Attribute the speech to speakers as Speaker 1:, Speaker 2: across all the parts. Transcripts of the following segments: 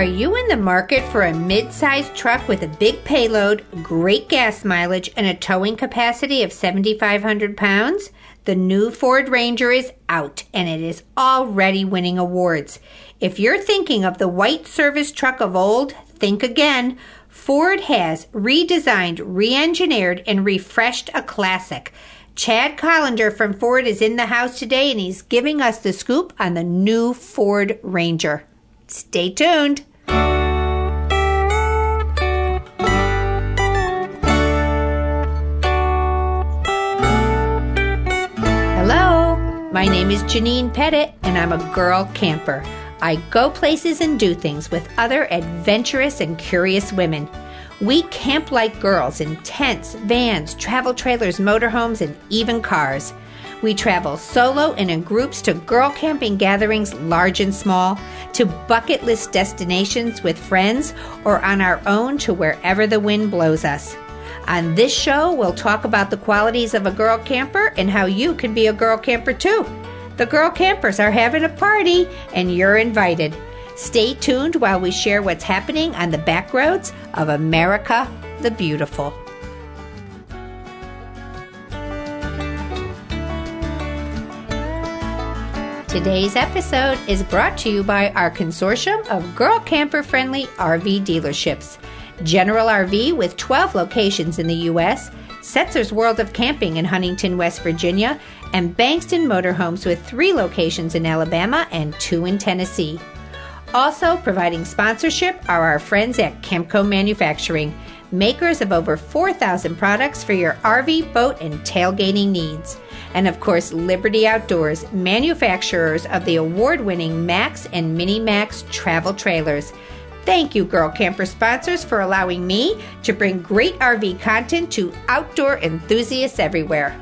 Speaker 1: Are you in the market for a mid sized truck with a big payload, great gas mileage, and a towing capacity of 7,500 pounds? The new Ford Ranger is out and it is already winning awards. If you're thinking of the white service truck of old, think again. Ford has redesigned, re engineered, and refreshed a classic. Chad Collender from Ford is in the house today and he's giving us the scoop on the new Ford Ranger. Stay tuned. Hello, my name is Janine Pettit and I'm a girl camper. I go places and do things with other adventurous and curious women. We camp like girls in tents, vans, travel trailers, motorhomes, and even cars. We travel solo and in groups to girl camping gatherings, large and small, to bucket list destinations with friends, or on our own to wherever the wind blows us. On this show, we'll talk about the qualities of a girl camper and how you can be a girl camper too. The girl campers are having a party, and you're invited. Stay tuned while we share what's happening on the back roads of America the Beautiful. Today's episode is brought to you by our consortium of girl camper friendly RV dealerships General RV with 12 locations in the U.S., Setzer's World of Camping in Huntington, West Virginia, and Bankston Motorhomes with three locations in Alabama and two in Tennessee. Also providing sponsorship are our friends at Camco Manufacturing, makers of over 4,000 products for your RV, boat, and tailgating needs and of course, Liberty Outdoors, manufacturers of the award winning Max and Mini Max travel trailers. Thank you, Girl Camper sponsors, for allowing me to bring great RV content to outdoor enthusiasts everywhere.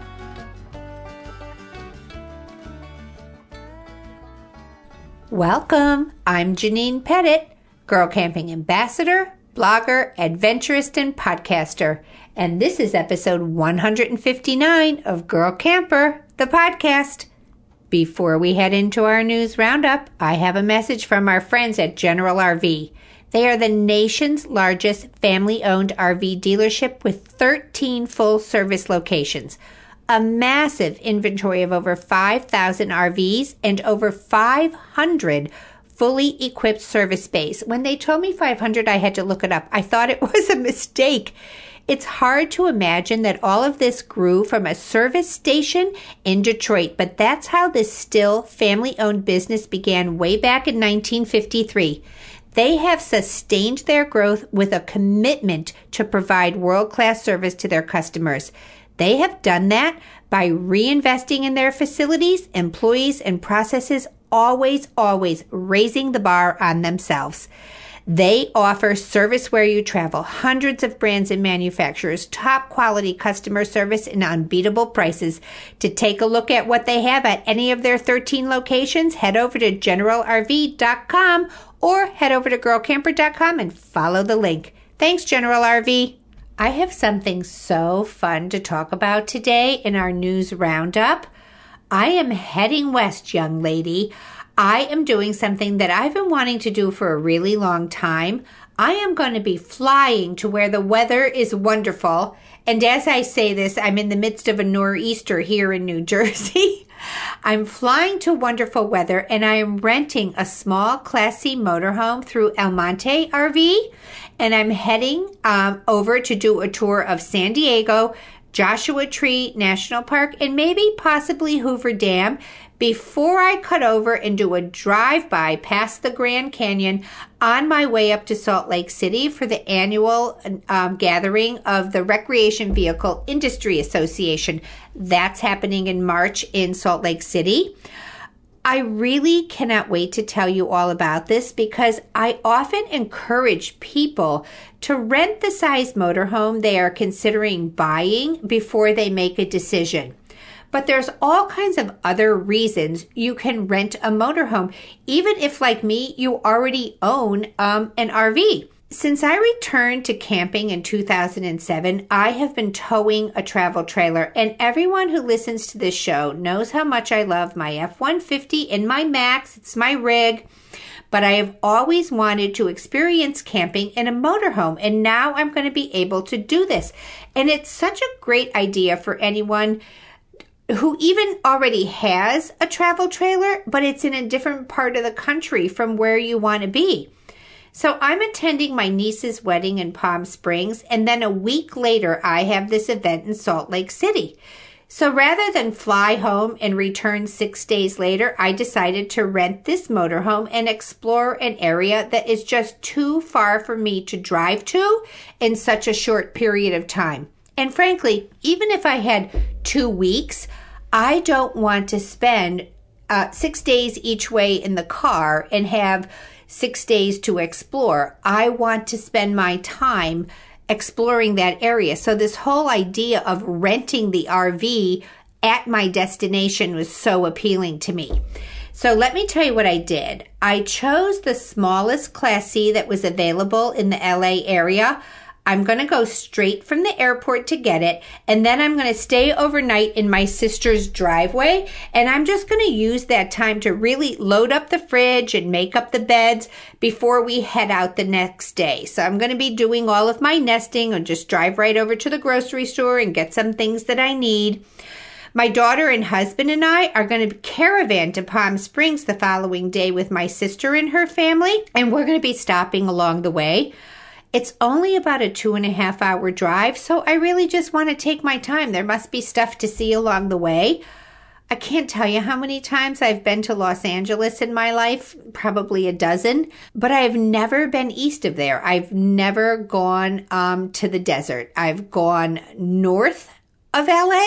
Speaker 1: Welcome. I'm Janine Pettit, Girl Camping Ambassador, blogger, adventurist, and podcaster and this is episode 159 of Girl Camper, the podcast. Before we head into our news roundup, I have a message from our friends at General RV. They are the nation's largest family owned RV dealership with 13 full service locations, a massive inventory of over 5,000 RVs, and over 500 fully equipped service bays. When they told me 500, I had to look it up. I thought it was a mistake. It's hard to imagine that all of this grew from a service station in Detroit, but that's how this still family owned business began way back in 1953. They have sustained their growth with a commitment to provide world class service to their customers. They have done that by reinvesting in their facilities, employees, and processes, always, always raising the bar on themselves. They offer service where you travel, hundreds of brands and manufacturers, top quality customer service, and unbeatable prices. To take a look at what they have at any of their 13 locations, head over to generalrv.com or head over to girlcamper.com and follow the link. Thanks, General RV. I have something so fun to talk about today in our news roundup. I am heading west, young lady. I am doing something that I've been wanting to do for a really long time. I am going to be flying to where the weather is wonderful. And as I say this, I'm in the midst of a nor'easter here in New Jersey. I'm flying to wonderful weather and I am renting a small, classy motorhome through El Monte RV. And I'm heading um, over to do a tour of San Diego, Joshua Tree National Park, and maybe possibly Hoover Dam before I cut over and do a drive by past the Grand Canyon on my way up to Salt Lake City for the annual um, gathering of the Recreation Vehicle Industry Association. That's happening in March in Salt Lake City. I really cannot wait to tell you all about this because I often encourage people to rent the size motorhome they are considering buying before they make a decision. But there's all kinds of other reasons you can rent a motorhome, even if, like me, you already own um, an RV. Since I returned to camping in 2007, I have been towing a travel trailer, and everyone who listens to this show knows how much I love my F 150 and my Max. It's my rig. but I have always wanted to experience camping in a motorhome, and now I'm going to be able to do this. And it's such a great idea for anyone who even already has a travel trailer, but it's in a different part of the country from where you want to be. So I'm attending my niece's wedding in Palm Springs, and then a week later, I have this event in Salt Lake City. So rather than fly home and return six days later, I decided to rent this motorhome and explore an area that is just too far for me to drive to in such a short period of time. And frankly, even if I had two weeks, I don't want to spend uh, six days each way in the car and have six days to explore. I want to spend my time exploring that area. So this whole idea of renting the RV at my destination was so appealing to me. So let me tell you what I did. I chose the smallest Class C that was available in the LA area. I'm going to go straight from the airport to get it. And then I'm going to stay overnight in my sister's driveway. And I'm just going to use that time to really load up the fridge and make up the beds before we head out the next day. So I'm going to be doing all of my nesting and just drive right over to the grocery store and get some things that I need. My daughter and husband and I are going to caravan to Palm Springs the following day with my sister and her family, and we're going to be stopping along the way. It's only about a two and a half hour drive, so I really just want to take my time. There must be stuff to see along the way. I can't tell you how many times I've been to Los Angeles in my life, probably a dozen, but I've never been east of there. I've never gone um, to the desert. I've gone north of LA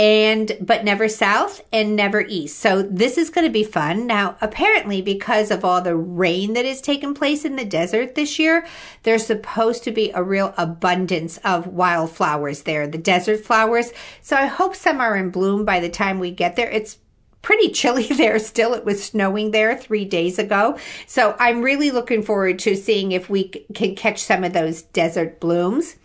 Speaker 1: and but never south and never east. So this is going to be fun. Now, apparently because of all the rain that has taken place in the desert this year, there's supposed to be a real abundance of wildflowers there, the desert flowers. So I hope some are in bloom by the time we get there. It's pretty chilly there still. It was snowing there three days ago. So I'm really looking forward to seeing if we can catch some of those desert blooms.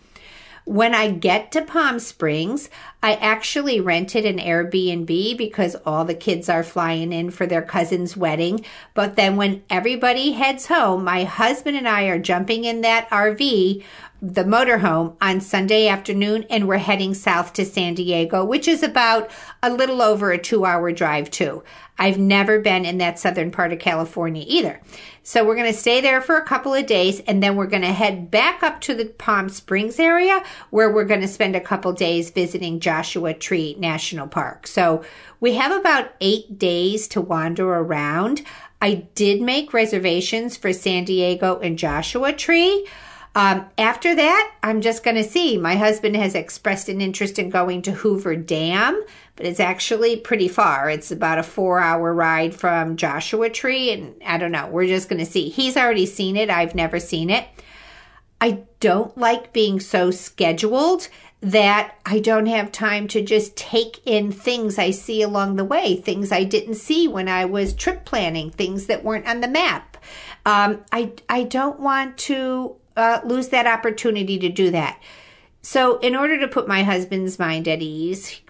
Speaker 1: When I get to Palm Springs, I actually rented an Airbnb because all the kids are flying in for their cousin's wedding. But then when everybody heads home, my husband and I are jumping in that RV the motorhome on Sunday afternoon and we're heading south to San Diego, which is about a little over a two hour drive too. I've never been in that southern part of California either. So we're going to stay there for a couple of days and then we're going to head back up to the Palm Springs area where we're going to spend a couple days visiting Joshua Tree National Park. So we have about eight days to wander around. I did make reservations for San Diego and Joshua Tree. Um, after that, I'm just going to see. My husband has expressed an interest in going to Hoover Dam, but it's actually pretty far. It's about a four hour ride from Joshua Tree, and I don't know. We're just going to see. He's already seen it, I've never seen it. I don't like being so scheduled that I don't have time to just take in things I see along the way, things I didn't see when I was trip planning, things that weren't on the map. Um, I I don't want to uh, lose that opportunity to do that. So, in order to put my husband's mind at ease,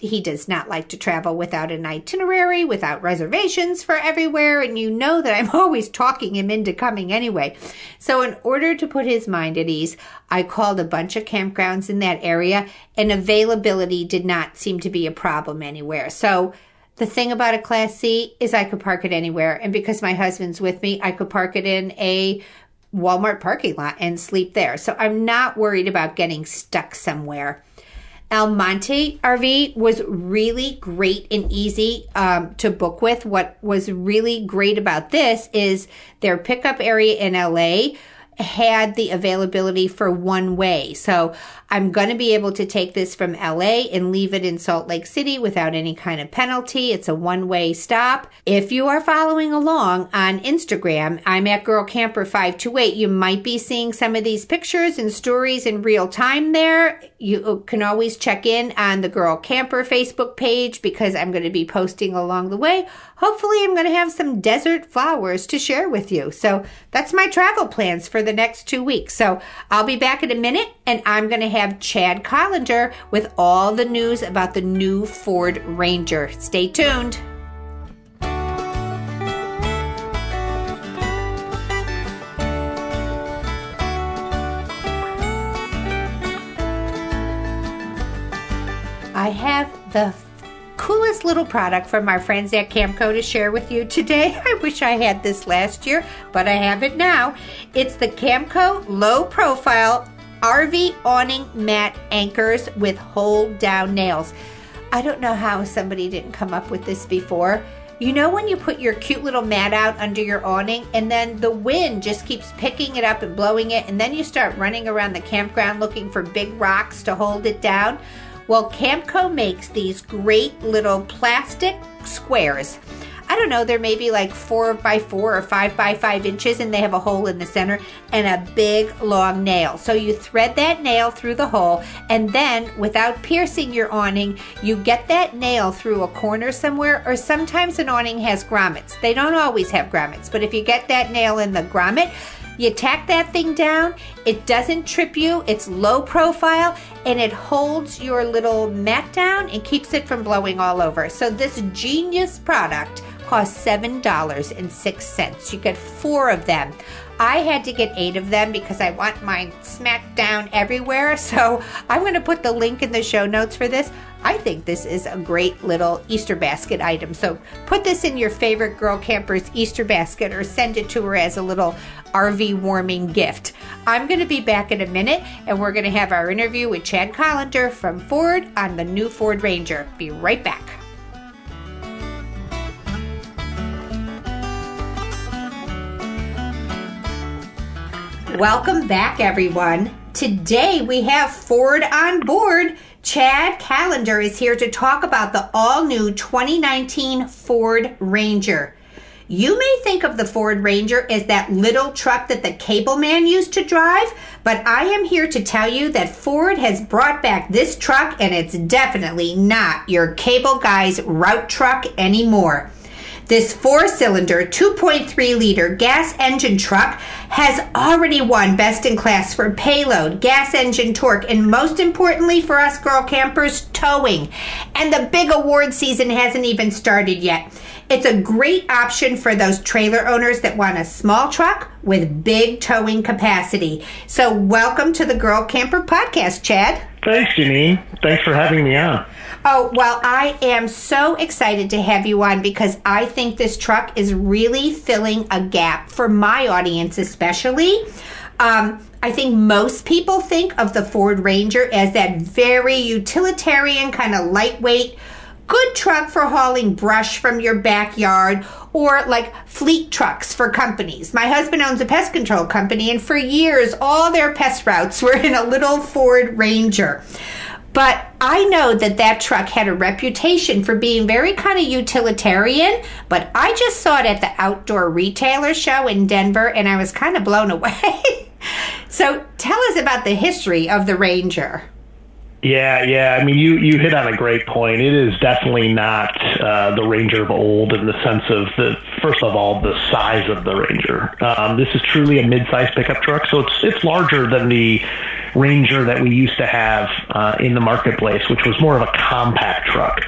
Speaker 1: he does not like to travel without an itinerary, without reservations for everywhere, and you know that I'm always talking him into coming anyway. So, in order to put his mind at ease, I called a bunch of campgrounds in that area, and availability did not seem to be a problem anywhere. So, the thing about a Class C is I could park it anywhere, and because my husband's with me, I could park it in a Walmart parking lot and sleep there. So I'm not worried about getting stuck somewhere. El Monte RV was really great and easy um, to book with. What was really great about this is their pickup area in LA had the availability for one way. So I'm going to be able to take this from LA and leave it in Salt Lake City without any kind of penalty. It's a one way stop. If you are following along on Instagram, I'm at Girl Camper 528. You might be seeing some of these pictures and stories in real time there. You can always check in on the Girl Camper Facebook page because I'm going to be posting along the way. Hopefully, I'm going to have some desert flowers to share with you. So that's my travel plans for the next two weeks. So I'll be back in a minute and I'm going to have Chad Collender with all the news about the new Ford Ranger. Stay tuned. I have the coolest little product from our friends at Camco to share with you today. I wish I had this last year, but I have it now. It's the Camco low profile RV awning mat anchors with hold down nails. I don't know how somebody didn't come up with this before. You know when you put your cute little mat out under your awning and then the wind just keeps picking it up and blowing it and then you start running around the campground looking for big rocks to hold it down? Well, Camco makes these great little plastic squares. I don't know, they're maybe like four by four or five by five inches, and they have a hole in the center and a big long nail. So you thread that nail through the hole, and then without piercing your awning, you get that nail through a corner somewhere, or sometimes an awning has grommets. They don't always have grommets, but if you get that nail in the grommet, you tack that thing down, it doesn't trip you, it's low profile, and it holds your little mat down and keeps it from blowing all over. So, this genius product costs $7.06. You get four of them. I had to get eight of them because I want mine smacked down everywhere. So I'm going to put the link in the show notes for this. I think this is a great little Easter basket item. So put this in your favorite girl camper's Easter basket or send it to her as a little RV warming gift. I'm going to be back in a minute and we're going to have our interview with Chad Collender from Ford on the new Ford Ranger. Be right back. Welcome back, everyone. Today we have Ford on board. Chad Collender is here to talk about the all new 2019 Ford Ranger. You may think of the Ford Ranger as that little truck that the cable man used to drive, but I am here to tell you that Ford has brought back this truck and it's definitely not your cable guy's route truck anymore. This four cylinder, 2.3 liter gas engine truck has already won best in class for payload, gas engine torque, and most importantly for us girl campers, towing. And the big award season hasn't even started yet. It's a great option for those trailer owners that want a small truck with big towing capacity. So, welcome to the Girl Camper Podcast, Chad.
Speaker 2: Thanks, Janine. Thanks for having me on.
Speaker 1: Oh, well, I am so excited to have you on because I think this truck is really filling a gap for my audience, especially. Um, I think most people think of the Ford Ranger as that very utilitarian, kind of lightweight, good truck for hauling brush from your backyard or like fleet trucks for companies. My husband owns a pest control company, and for years, all their pest routes were in a little Ford Ranger. But I know that that truck had a reputation for being very kind of utilitarian, but I just saw it at the outdoor retailer show in Denver and I was kind of blown away. so tell us about the history of the Ranger.
Speaker 2: Yeah, yeah. I mean, you you hit on a great point. It is definitely not uh, the Ranger of old in the sense of the first of all the size of the Ranger. Um, this is truly a mid-sized pickup truck, so it's it's larger than the Ranger that we used to have uh, in the marketplace, which was more of a compact truck.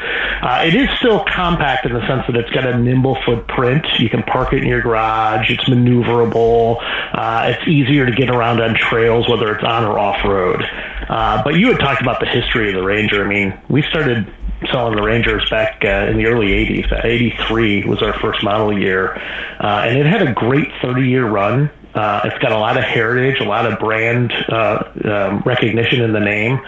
Speaker 2: Uh, it is still compact in the sense that it's got a nimble footprint. You can park it in your garage. It's maneuverable. Uh, it's easier to get around on trails, whether it's on or off road. Uh, but you had talked about the history of the Ranger. I mean, we started selling the Rangers back uh, in the early 80s. 83 was our first model year. Uh, and it had a great 30 year run. Uh, it's got a lot of heritage, a lot of brand uh, um, recognition in the name.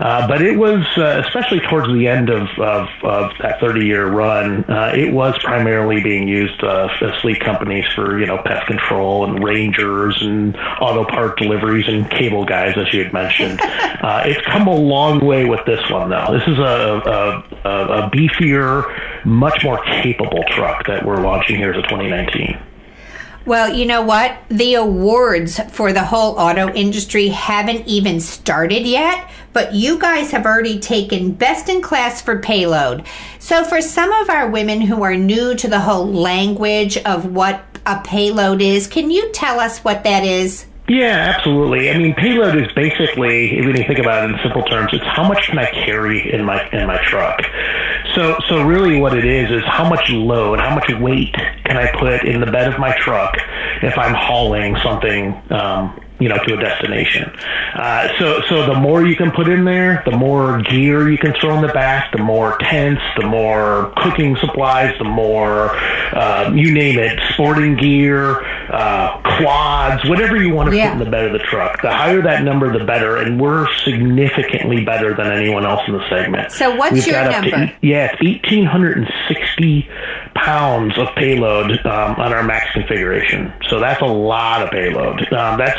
Speaker 2: Uh, but it was, uh, especially towards the end of, of, of that 30 year run, uh, it was primarily being used uh, as fleet companies for, you know, pest control and rangers and auto part deliveries and cable guys, as you had mentioned. uh, it's come a long way with this one, though. This is a, a, a, a beefier, much more capable truck that we're launching here as a 2019.
Speaker 1: Well, you know what? The awards for the whole auto industry haven't even started yet, but you guys have already taken best in class for payload. So, for some of our women who are new to the whole language of what a payload is, can you tell us what that is?
Speaker 2: Yeah, absolutely. I mean, payload is basically, when you think about it in simple terms, it's how much can I carry in my in my truck. So, so really, what it is is how much load, how much weight can I put in the bed of my truck if I'm hauling something um, you know, to a destination. Uh, so, so the more you can put in there, the more gear you can throw in the back, the more tents, the more cooking supplies, the more, uh, you name it, sporting gear, uh, quads, whatever you want to
Speaker 1: Yeah.
Speaker 2: put in the bed of the truck. The higher that number, the better. And we're significantly better than anyone else in the segment.
Speaker 1: So what's
Speaker 2: We've
Speaker 1: your
Speaker 2: to
Speaker 1: number?
Speaker 2: yeah, it's 1,860 pounds of payload um, on our max configuration. So that's a lot of payload. Um, that's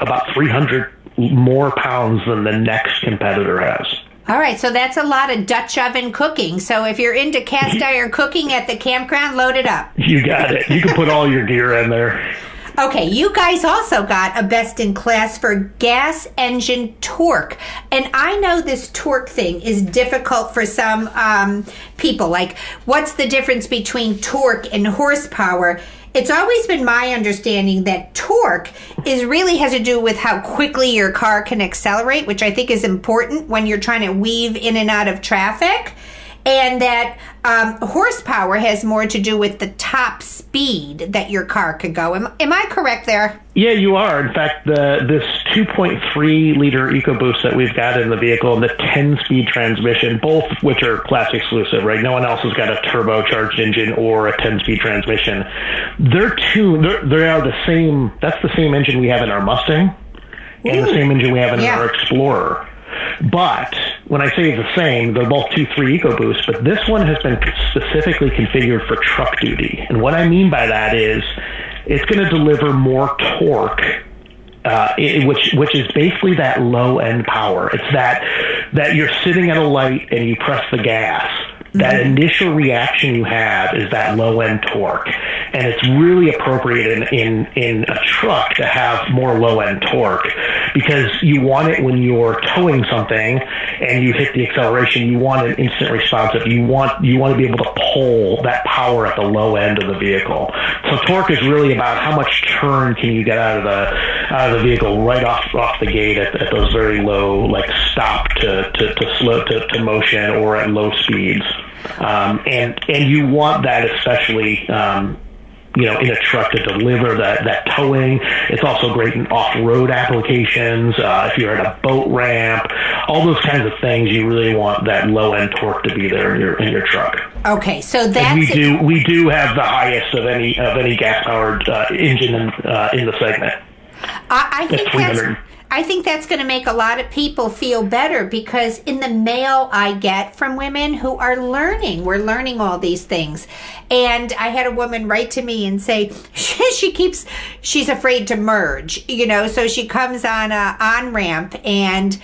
Speaker 2: about 300 more pounds than the next competitor has.
Speaker 1: All right, so that's a lot of Dutch oven cooking. So if you're into cast iron cooking at the campground, load it up.
Speaker 2: You got it. You can put all your gear in there.
Speaker 1: Okay, you guys also got a best in class for gas engine torque. And I know this torque thing is difficult for some um, people. Like, what's the difference between torque and horsepower? It's always been my understanding that torque is really has to do with how quickly your car can accelerate, which I think is important when you're trying to weave in and out of traffic and that um, horsepower has more to do with the top speed that your car could go. Am, am I correct there?
Speaker 2: Yeah, you are. In fact, the this 2.3 liter EcoBoost that we've got in the vehicle and the 10 speed transmission, both which are class exclusive, right? No one else has got a turbocharged engine or a 10 speed transmission. They're two. They're, they are the same. That's the same engine we have in our Mustang, and the same engine we have in
Speaker 1: Yeah.
Speaker 2: our Explorer. But when I say the same, they're both 2.3 EcoBoost, but this one has been specifically configured for truck duty. And what I mean by that is it's going to deliver more torque uh, it, which which is basically that low end power. It's that that you're sitting at a light and you press the gas. That mm-hmm. initial reaction you have is that low end torque, and it's really appropriate in, in in a truck to have more low end torque because you want it when you're towing something and you hit the acceleration. You want an instant responsive. You want you want to be able to pull that power at the low end of the vehicle. So torque is really about how much turn can you get out of the out of the vehicle right off off the gate at, at those very low like stop to to, to slow to, to motion or at low speeds. Um, and and you want that especially um, you know, in a truck to deliver that, that towing. It's also great in off-road applications. Uh, if you're at a boat ramp, all those kinds of things, you really want that low-end torque to be there in your in your truck.
Speaker 1: Okay, so
Speaker 2: And we do we do have the highest of any of any gas-powered uh, engine in, uh, in the segment.
Speaker 1: I, I think
Speaker 2: That's
Speaker 1: that's
Speaker 2: 300.
Speaker 1: I think that's going to make a lot of people feel better because in the mail I get from women who are learning, we're learning all these things. And I had a woman write to me and say she, keeps she's afraid to merge, you know, so she comes on a on ramp and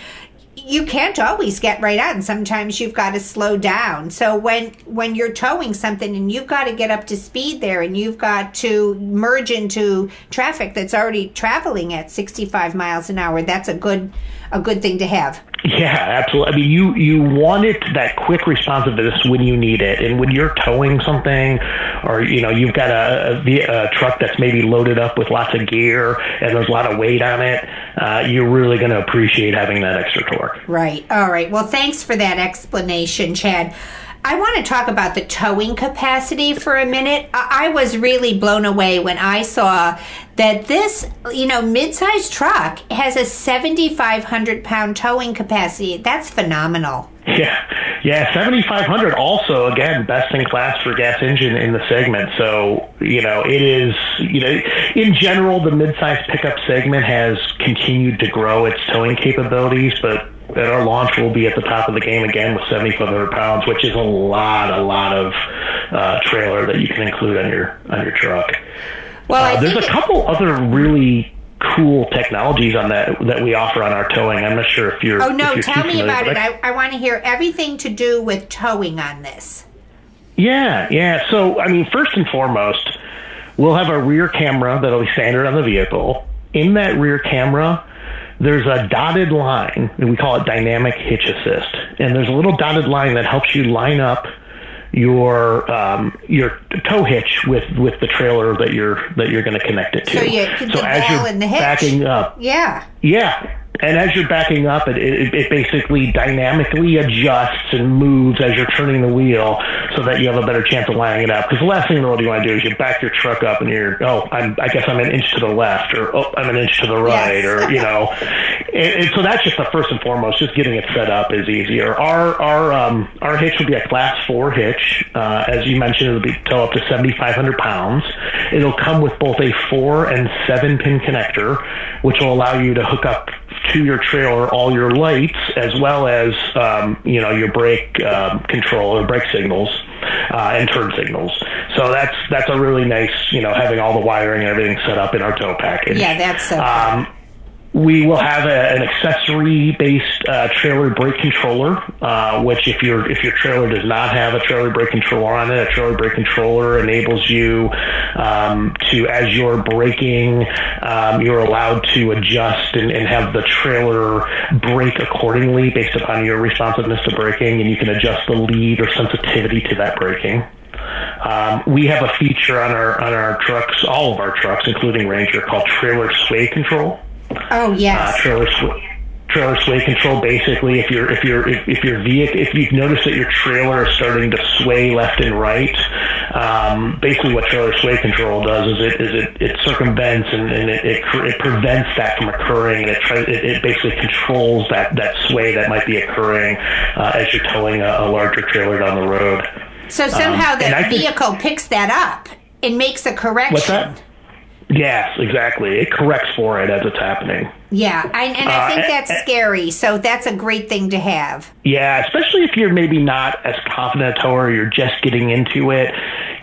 Speaker 1: you can't always get right on. Sometimes you've got to slow down. So when when you're towing something and you've got to get up to speed there and you've got to merge into traffic that's already traveling at 65 miles an hour, that's a good a good thing to have.
Speaker 2: Yeah, absolutely. I mean, you you want it that quick responsiveness when you need it, and when you're towing something, or you know you've got a, a, a truck that's maybe loaded up with lots of gear and there's a lot of weight on it, uh, you're really going to appreciate having that extra torque.
Speaker 1: Right. All right. Well, thanks for that explanation, Chad. I want to talk about the towing capacity for a minute. I was really blown away when I saw that this, you know, mid-sized truck has a 7,500 pound towing capacity. That's phenomenal.
Speaker 2: Yeah, yeah, 7500 also again best in class for gas engine in the segment. So you know it is you know in general the midsize pickup segment has continued to grow its towing capabilities, but at our launch we'll be at the top of the game again with 7500 pounds, which is a lot a lot of uh, trailer that you can include on your on your truck.
Speaker 1: Well,
Speaker 2: Uh, there's a couple other really cool technologies on that that we offer on our towing. I'm not sure if you're.
Speaker 1: Oh no,
Speaker 2: you're
Speaker 1: tell me about it.
Speaker 2: I-
Speaker 1: I, I want to hear everything to do with towing on this.
Speaker 2: Yeah, yeah. So, I mean, first and foremost, we'll have a rear camera that'll be standard on the vehicle. In that rear camera, there's a dotted line, and we call it dynamic hitch assist. And there's a little dotted line that helps you line up your um, your tow hitch with, with the trailer that you're that you're going to connect it to.
Speaker 1: So you- the
Speaker 2: as you're
Speaker 1: and the hitch.
Speaker 2: backing up,
Speaker 1: Yeah.
Speaker 2: yeah, and as you're backing up, it, it, it basically dynamically adjusts and moves as you're turning the wheel so that you have a better chance of lining it up. Because the last thing in the world you want to do is you back your truck up and you're, oh, I'm, I guess I'm an inch to the left or, oh, I'm an inch to the right yes. or, you know. and, and, so that's just the first and foremost, just getting it set up is easier. Our, our, um, our hitch will be a class four hitch. Uh, as you mentioned, it'll be tow up to 7,500 pounds. It'll come with both a four and seven pin connector, which will allow you to hook up to your trailer all your lights as well as um, you know your brake um, control or brake signals uh, and turn signals. So that's that's a really nice you know having all the wiring and everything set up in our tow package.
Speaker 1: Yeah, that's so. Um,
Speaker 2: we will have a, an accessory-based uh, trailer brake controller, uh, which if your if your trailer does not have a trailer brake controller on it, a trailer brake controller enables you um, to, as you're braking, um, you're allowed to adjust and, and have the trailer brake accordingly based upon your responsiveness to braking, and you can adjust the lead or sensitivity to that braking. Um, we have a feature on our on our trucks, all of our trucks, including Ranger, called trailer sway control.
Speaker 1: Oh yes.
Speaker 2: Uh, trailer sway trailer sway control basically if you're if you're if, if your vehicle if you've noticed that your trailer is starting to sway left and right um, basically what trailer sway control does is it is it, it circumvents and, and it, it, it prevents that from occurring and it, tries, it it basically controls that that sway that might be occurring uh, as you're towing a, a larger trailer down the road.
Speaker 1: So somehow um, the vehicle think, picks that up and makes a correction
Speaker 2: what's that Yes, exactly. It corrects for it as it's happening.
Speaker 1: Yeah, I, and I think uh, that's and, scary. So that's a great thing to have.
Speaker 2: Yeah, especially if you're maybe not as confident a tower, you're just getting into it.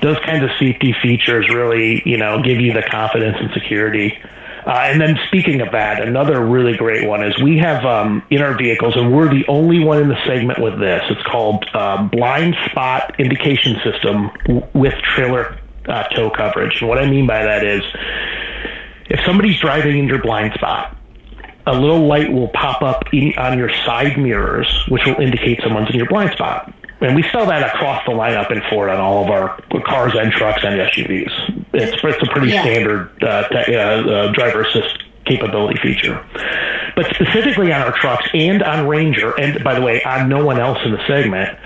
Speaker 2: Those kinds of safety features really, you know, give you the confidence and security. Uh, and then speaking of that, another really great one is we have um, in our vehicles, and we're the only one in the segment with this. It's called uh, blind spot indication system with trailer uh, tow coverage. And what I mean by that is if somebody's driving in your blind spot, a little light will pop up in, on your side mirrors, which will indicate someone's in your blind spot. And we sell that across the lineup in Ford on all of our cars and trucks and SUVs. It's, it's a pretty yeah. standard uh, te- uh, uh, driver assist capability feature. But specifically on our trucks and on Ranger, and by the way, on no one else in the segment,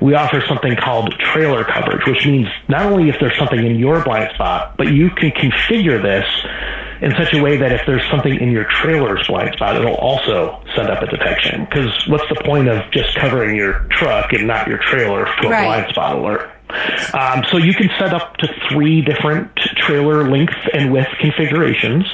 Speaker 2: we offer something called trailer coverage, which means not only if there's something in your blind spot, but you can configure this in such a way that if there's something in your trailer's blind spot, it'll also send up a detection. Because what's the point of just covering your truck and not your trailer to a right. blind spot alert? Um, so you can set up to three different trailer length and width configurations.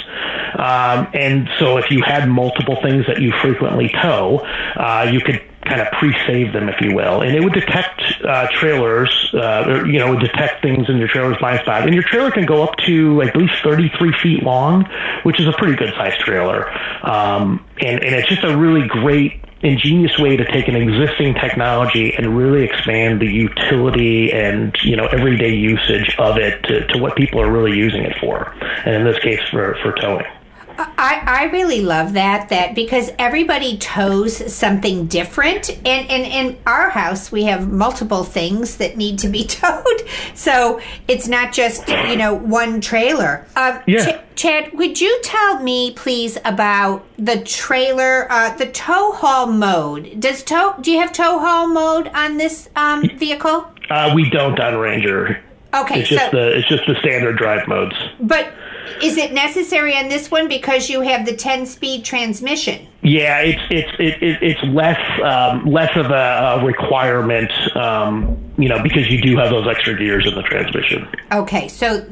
Speaker 2: Um, and so if you had multiple things that you frequently tow, uh, you could kind of pre-save them, if you will, and it would detect uh, trailers, uh, or, you know, detect things in your trailer's blind spot. And your trailer can go up to, I believe, 33 feet long, which is a pretty good sized trailer. Um, and, and it's just a really great ingenious way to take an existing technology and really expand the utility and you know everyday usage of it to, to what people are really using it for and in this case for, for towing
Speaker 1: I, I really love that that because everybody tows something different. And, and in our house we have multiple things that need to be towed. So it's not just you know one trailer.
Speaker 2: Uh, yeah.
Speaker 1: Ch- chad would you tell me please about the trailer uh, the tow haul mode? Does tow do you have tow haul mode on this um, vehicle?
Speaker 2: Uh, we don't on ranger.
Speaker 1: Okay
Speaker 2: it's just
Speaker 1: so,
Speaker 2: the it's just the standard drive modes.
Speaker 1: But is it necessary on this one because you have the 10 speed transmission?
Speaker 2: Yeah, it's it's it, it, it's less um, less of a, a requirement, um, you know, because you do have those extra gears in the transmission.
Speaker 1: Okay, so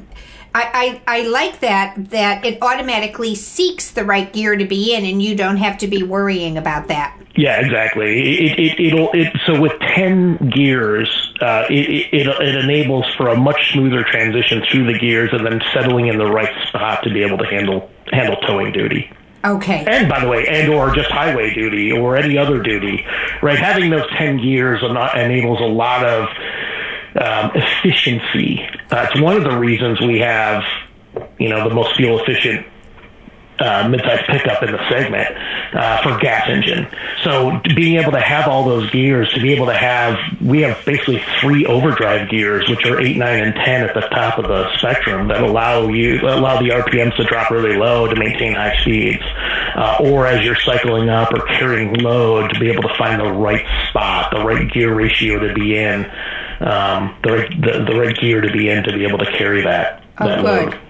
Speaker 1: I, I, I, like that that it automatically seeks the right gear to be in, and you don't have to be worrying about that.
Speaker 2: Yeah, exactly. It, it, it'll it, so with ten gears, uh, it, it it enables for a much smoother transition through the gears and then settling in the right spot to be able to handle handle towing duty.
Speaker 1: Okay.
Speaker 2: And by the way, and or just highway duty or any other duty, right? Having those ten gears enables a lot of um, efficiency. That's one of the reasons we have, you know, the most fuel efficient uh, midsize pickup in the segment uh, for gas engine. So being able to have all those gears, to be able to have, we have basically three overdrive gears, which are eight, nine, and ten at the top of the spectrum that allow you allow the RPMs to drop really low to maintain high speeds, uh, or as you're cycling up or carrying load to be able to find the right spot, the right gear ratio to be in, um, the, right, the the right gear to be in to be able to carry that.
Speaker 1: Oh,
Speaker 2: that
Speaker 1: good.
Speaker 2: load.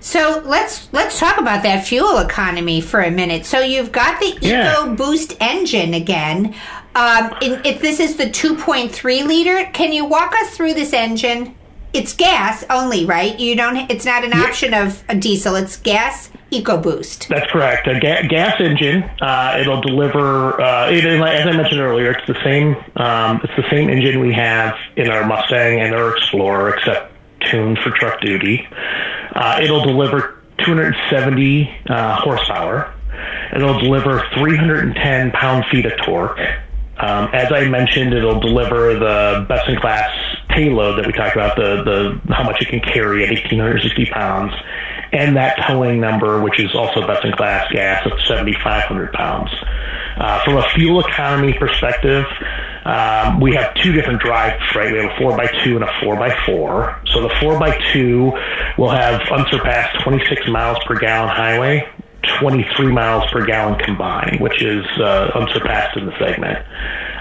Speaker 1: So let's let's talk about that fuel economy for a minute. So you've got the
Speaker 2: Yeah.
Speaker 1: Eco Boost engine again. Um, in, if this is the 2.3 liter, can you walk us through this engine? It's gas only, right? You don't. It's not an option of a diesel. It's gas EcoBoost.
Speaker 2: That's correct. A ga- gas engine. Uh, it'll deliver. Uh, it, as I mentioned earlier, it's the same. Um, it's the same engine we have in our Mustang and our Explorer, except tuned for truck duty. Uh, it'll deliver 270 uh, horsepower. It'll deliver 310 pound feet of torque. Um, as I mentioned, it'll deliver the best in class payload that we talked about, the, the how much it can carry at 1,860 pounds, and that towing number, which is also best in class gas, of 7,500 pounds. Uh, from a fuel economy perspective, um, we have two different drives, right? We have a 4x2 and a 4x4. So the 4x2 will have unsurpassed 26 miles per gallon highway, 23 miles per gallon combined, which is uh, unsurpassed in the segment.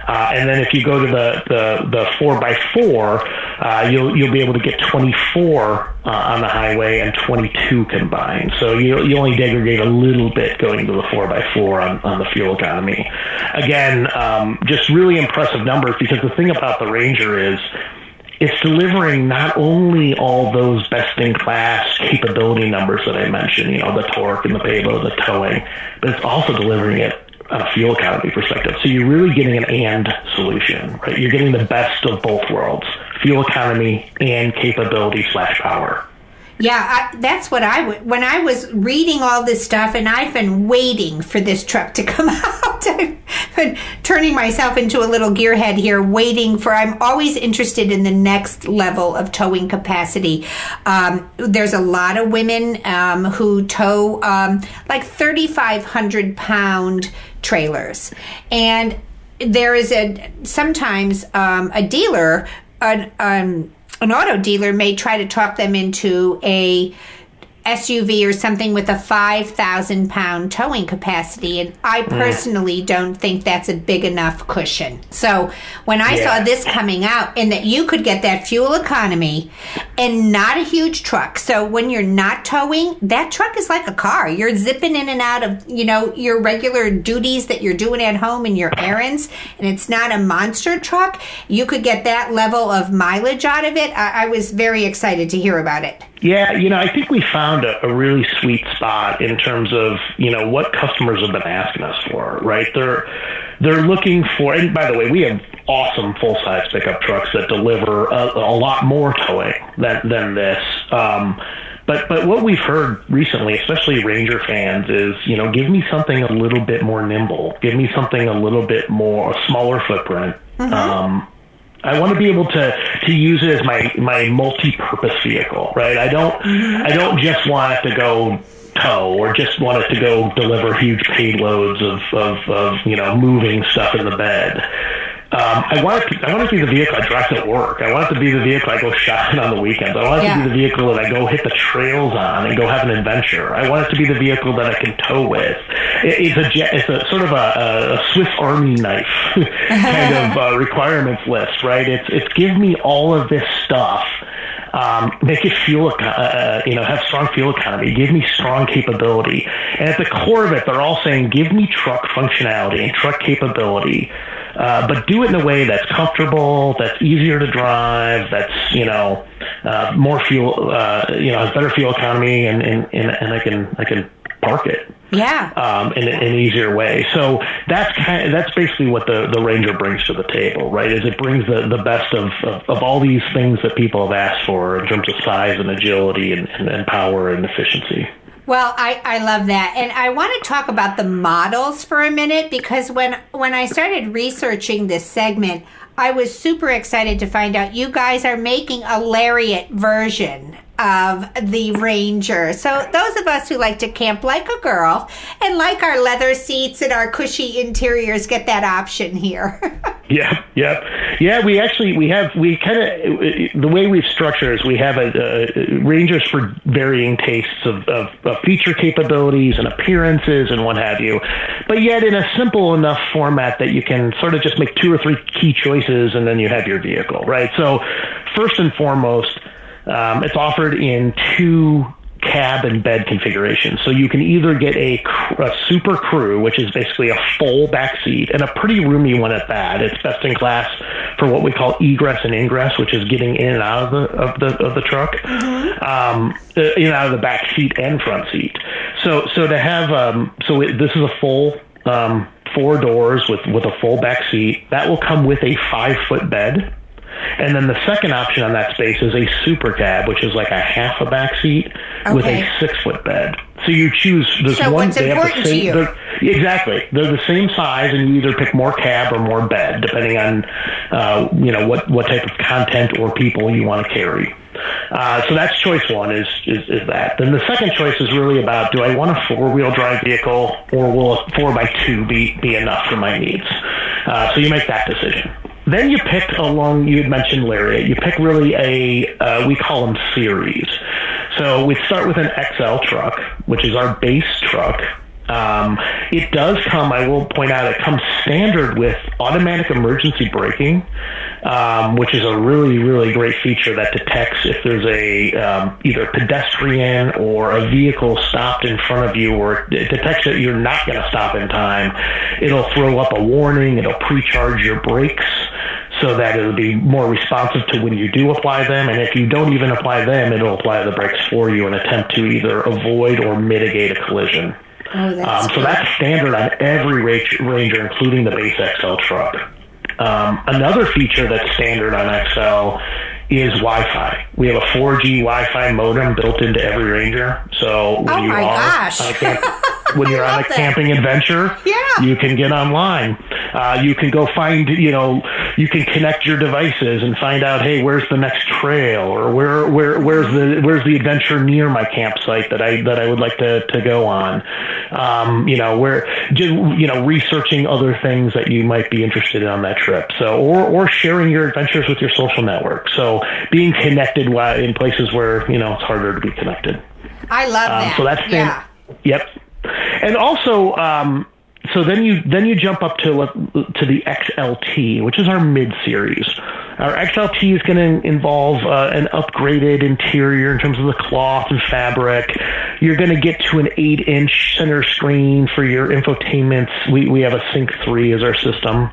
Speaker 2: Uh, and then if you go to the the, the four by four, uh, you'll you'll be able to get 24 uh, on the highway and 22 combined. So you you only degrade a little bit going to the four by four on on the fuel economy. Again, um, just really impressive numbers because the thing about the Ranger is it's delivering not only all those best in class capability numbers that I mentioned, you know, the torque and the payload, the towing, but it's also delivering it a fuel economy perspective. So you're really getting an and solution, right? You're getting the best of both worlds, fuel economy and capability slash power.
Speaker 1: Yeah, I, that's what I would. When I was reading all this stuff, and I've been waiting for this truck to come out, I've been turning myself into a little gearhead here, waiting for. I'm always interested in the next level of towing capacity. Um, there's a lot of women um, who tow um, like 3,500 pound trailers, and there is a sometimes um, a dealer. An, um, an auto dealer may try to talk them into a SUV or something with a 5,000 pound towing capacity. And I mm. personally don't think that's a big enough cushion. So when I
Speaker 2: Yeah.
Speaker 1: saw this coming out and that you could get that fuel economy and not a huge truck. So when you're not towing, that truck is like a car. You're zipping in and out of, you know, your regular duties that you're doing at home and your errands. And it's not a monster truck. You could get that level of mileage out of it. I, I was very excited to hear about it.
Speaker 2: Yeah, you know, I think we found a, a really sweet spot in terms of you know what customers have been asking us for. Right? They're they're looking for. And by the way, we have awesome full size pickup trucks that deliver a, a lot more towing than than this. Um, but but what we've heard recently, especially Ranger fans, is you know give me something a little bit more nimble. Give me something a little bit more a smaller footprint. Um, I want to be able to to use it as my my multi-purpose vehicle, right? I don't I don't just want it to go tow or just want it to go deliver huge payloads of of, of you know moving stuff in the bed. Um, I want it to, I want it to be the vehicle I drive to work. I want it to be the vehicle I go shopping on the weekends. I want it
Speaker 1: Yeah.
Speaker 2: to be the vehicle that I go hit the trails on and go have an adventure. I want it to be the vehicle that I can tow with. It, it's a it's a sort of a, a Swiss Army knife kind of uh, requirements list, right? It's it's give me all of this stuff. Um, make it fuel, uh, you know, have strong fuel economy. Give me strong capability. And at the core of it, they're all saying, give me truck functionality and truck capability, uh, but do it in a way that's comfortable, that's easier to drive, that's you know, uh, more fuel, uh, you know, has better fuel economy, and and and, and I can I can park it
Speaker 1: Yeah.
Speaker 2: um, in, in an easier way. So that's kind of, that's basically what the, the Ranger brings to the table, right? Is it brings the, the best of, of, of all these things that people have asked for in terms of size and agility and, and, and power and efficiency.
Speaker 1: Well, I, I love that. And I want to talk about the models for a minute because when when I started researching this segment, I was super excited to find out you guys are making a lariat version of the Ranger. So those of us who like to camp like a girl and like our leather seats and our cushy interiors get that option here.
Speaker 2: yeah, yeah, yeah. We actually we have we kind of the way we've structured is we have a, a Rangers for varying tastes of, of, of feature capabilities and appearances and what have you, but yet in a simple enough format that you can sort of just make two or three key choices and then you have your vehicle, right? So first and foremost um, it's offered in two cab and bed configurations. So you can either get a, a, super crew, which is basically a full back seat, and a pretty roomy one at that. It's best in class for what we call egress and ingress, which is getting in and out of the of the of the truck, mm-hmm. um, uh, in and out of the back seat and front seat. So so to have um, so it, this is a full. Um, four doors with with a full back seat that will come with a five foot bed and then the second option on that space is a super cab, which is like a half a back seat okay. with a six foot bed. So you choose this
Speaker 1: so
Speaker 2: one.
Speaker 1: What's they important have the same,
Speaker 2: to you? Exactly. They're the same size, and you either pick more cab or more bed, depending on uh, you know what what type of content or people you want to carry. Uh, so that's choice one is, is, is that. Then the second choice is really about do I want a four wheel drive vehicle or will a four by two be, be enough for my needs? Uh, so you make that decision. Then you pick along, you had mentioned Lariat, you pick really a, uh, we call them series. So we start with an XL truck, which is our base truck. Um, it does come, I will point out, it comes standard with automatic emergency braking, um, which is a really, really great feature that detects if there's a um, either pedestrian or a vehicle stopped in front of you, or it detects that you're not going to stop in time. It'll throw up a warning. It'll pre-charge your brakes so that it'll be more responsive to when you do apply them. And if you don't even apply them, it'll apply the brakes for you and attempt to either avoid or mitigate a collision.
Speaker 1: Oh, that's
Speaker 2: um, so that's standard on every Ranger, including the base XL truck. Um, another feature that's standard on XL is Wi-Fi. We have a 4G Wi-Fi modem built into every Ranger. So when
Speaker 1: oh
Speaker 2: you
Speaker 1: are
Speaker 2: gosh. on camp, when you're on a
Speaker 1: that.
Speaker 2: camping adventure,
Speaker 1: yeah.
Speaker 2: you can get online. Uh, you can go find, you know, you can connect your devices and find out, hey, where's the next trail or where, where, where's the, where's the adventure near my campsite that I, that I would like to, to go on. Um, you know, where, you know, researching other things that you might be interested in on that trip. So, or, or sharing your adventures with your social network. So being connected in places where, you know, it's harder to be connected.
Speaker 1: I love um, that.
Speaker 2: So that's,
Speaker 1: yeah.
Speaker 2: Yep. And also, um, so then you then you jump up to to the XLT, which is our mid series. Our XLT is going to involve uh, an upgraded interior in terms of the cloth and fabric. You're going to get to an eight inch center screen for your infotainment. We we have a Sync three as our system.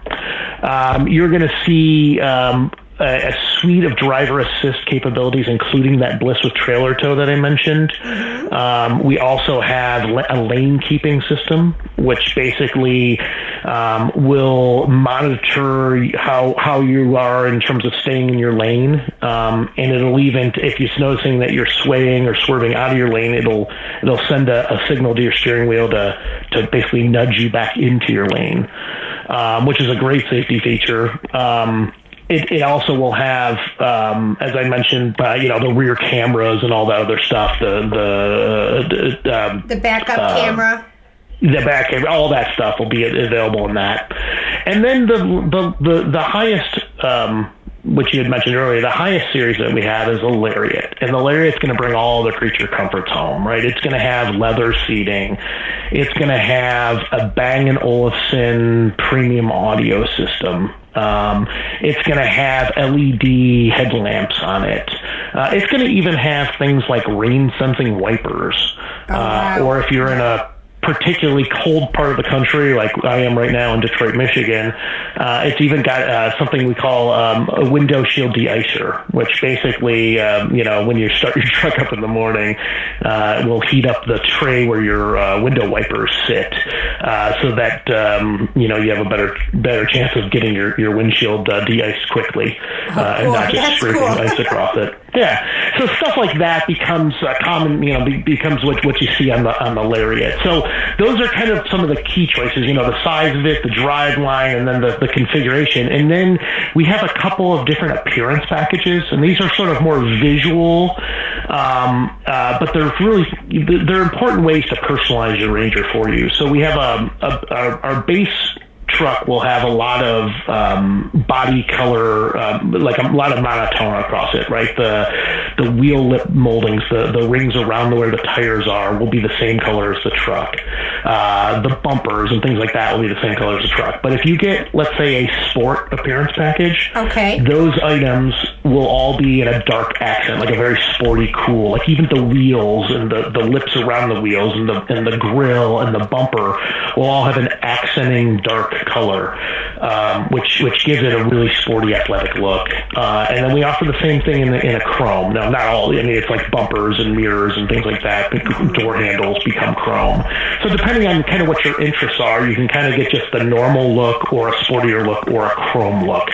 Speaker 2: Um, you're going to see um, a, suite of driver assist capabilities, including that BLIS with trailer tow that I mentioned. Mm-hmm. Um, we also have a lane keeping system, which basically um, will monitor how how you are in terms of staying in your lane, um, and it'll even if you're noticing that you're swaying or swerving out of your lane, it'll it'll send a, a signal to your steering wheel to to basically nudge you back into your lane, um, which is a great safety feature. It, it also will have, um, as I mentioned, uh, you know, the rear cameras and all that other stuff. The the
Speaker 1: the, um, the backup uh, camera.
Speaker 2: The back, all that stuff will be available in that, and then the the the, the highest, um, which you had mentioned earlier, the highest series that we have is a Lariat, and the Lariat's going to bring all the creature comforts home, right? It's going to have leather seating, it's going to have a Bang and Olufsen premium audio system um, it's going to have LED headlamps on it. Uh, it's going to even have things like rain sensing wipers.
Speaker 1: Oh, wow.
Speaker 2: uh, or if you're in a particularly cold part of the country, like I am right now in Detroit, Michigan, uh, it's even got uh, something we call um, a window shield deicer, which basically, um, you know, when you start your truck up in the morning, uh, will heat up the tray where your uh, window wipers sit, uh, so that um, you know you have a better better chance of getting your your windshield uh, de-iced quickly
Speaker 1: oh,
Speaker 2: and not just
Speaker 1: That's
Speaker 2: scraping
Speaker 1: cool.
Speaker 2: ice across it. Yeah, so stuff like that becomes uh, common. You know, be, becomes what what you see on the on the Lariat. So those are kind of some of the key choices. You know, the size of it, the drive line, and then the, the configuration. And then we have a couple of different appearance packages, and these are sort of more visual, um, uh, but they're really they're important ways to personalize your Ranger for you. So we have a, a our, our base truck will have a lot of um, body color, um, like a lot of monotone across it, right? The the wheel lip moldings, the the rings around the where the tires are, will be the same color as the truck. Uh, the bumpers and things like that will be the same color as the truck. But if you get, let's say, a sport appearance package,
Speaker 1: okay,
Speaker 2: those items will all be in a dark accent, like a very sporty, cool. Like even the wheels and the the lips around the wheels and the and the grill and the bumper will all have an accenting dark color, um, which which gives it a really sporty, athletic look. Uh, and then we offer the same thing in, the, in a chrome. Now, not all. I mean, it's like bumpers and mirrors and things like that. The door handles become chrome. So depending on kind of what your interests are, you can kind of get just the normal look, or a sportier look, or a chrome look.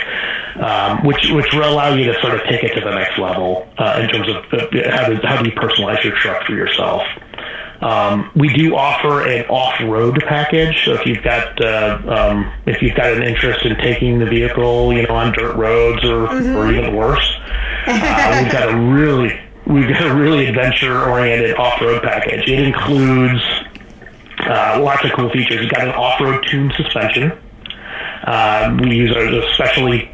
Speaker 2: Um, which which will allow you to sort of take it to the next level uh, in terms of how do how do you personalize your truck for yourself. Um, we do offer an off-road package. So if you've got uh, um, if you've got an interest in taking the vehicle, you know, on dirt roads or mm-hmm. or even worse, uh, we've got a really we've got a really adventure-oriented off-road package. It includes uh, lots of cool features. We've got an off-road tuned suspension. Uh, we use a specially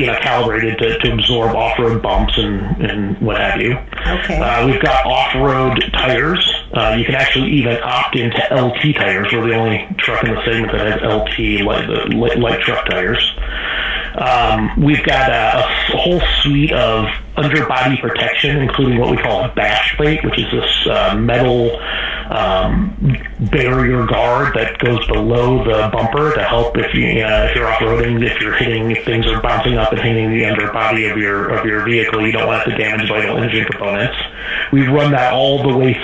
Speaker 2: you know calibrated to, to absorb off-road bumps and, and what have you.
Speaker 1: Okay.
Speaker 2: Uh, we've got off-road tires. Uh, you can actually even opt into LT tires. We're the only truck in the segment that has LT light, light, light truck tires. Um, we've got a, a, whole suite of underbody protection, including what we call a bash plate, which is this uh, metal um, barrier guard that goes below the bumper to help if you if you're off roading, if you're hitting, things are bouncing up and hitting the underbody of your of your vehicle, you don't want it to damage vital engine components. We run that all the way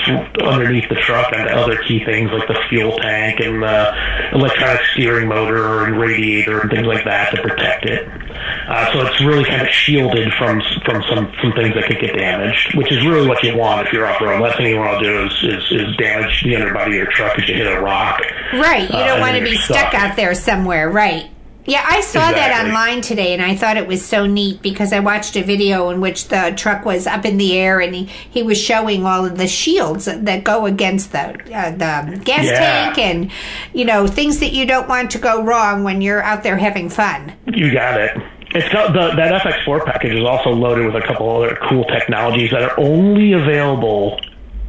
Speaker 2: underneath the truck onto other key things like the fuel tank and the electronic steering motor and radiator and things like that to protect it. Uh, so it's really kind of shielded from from some some things that could get damaged, which is really what you want if you're off road. Last thing you want to do is, is is damage the underbody of your truck if you hit a rock.
Speaker 1: Right. You don't uh, want to be stuck. stuck out there somewhere. Right. Yeah, I saw exactly. that online today, and I thought it was so neat because I watched a video in which the truck was up in the air, and he, he was showing all of the shields that go against the uh, the gas yeah. tank, and you know things that you don't want to go wrong when you're out there having fun.
Speaker 2: You got it. It's got the, that FX4 package is also loaded with a couple other cool technologies that are only available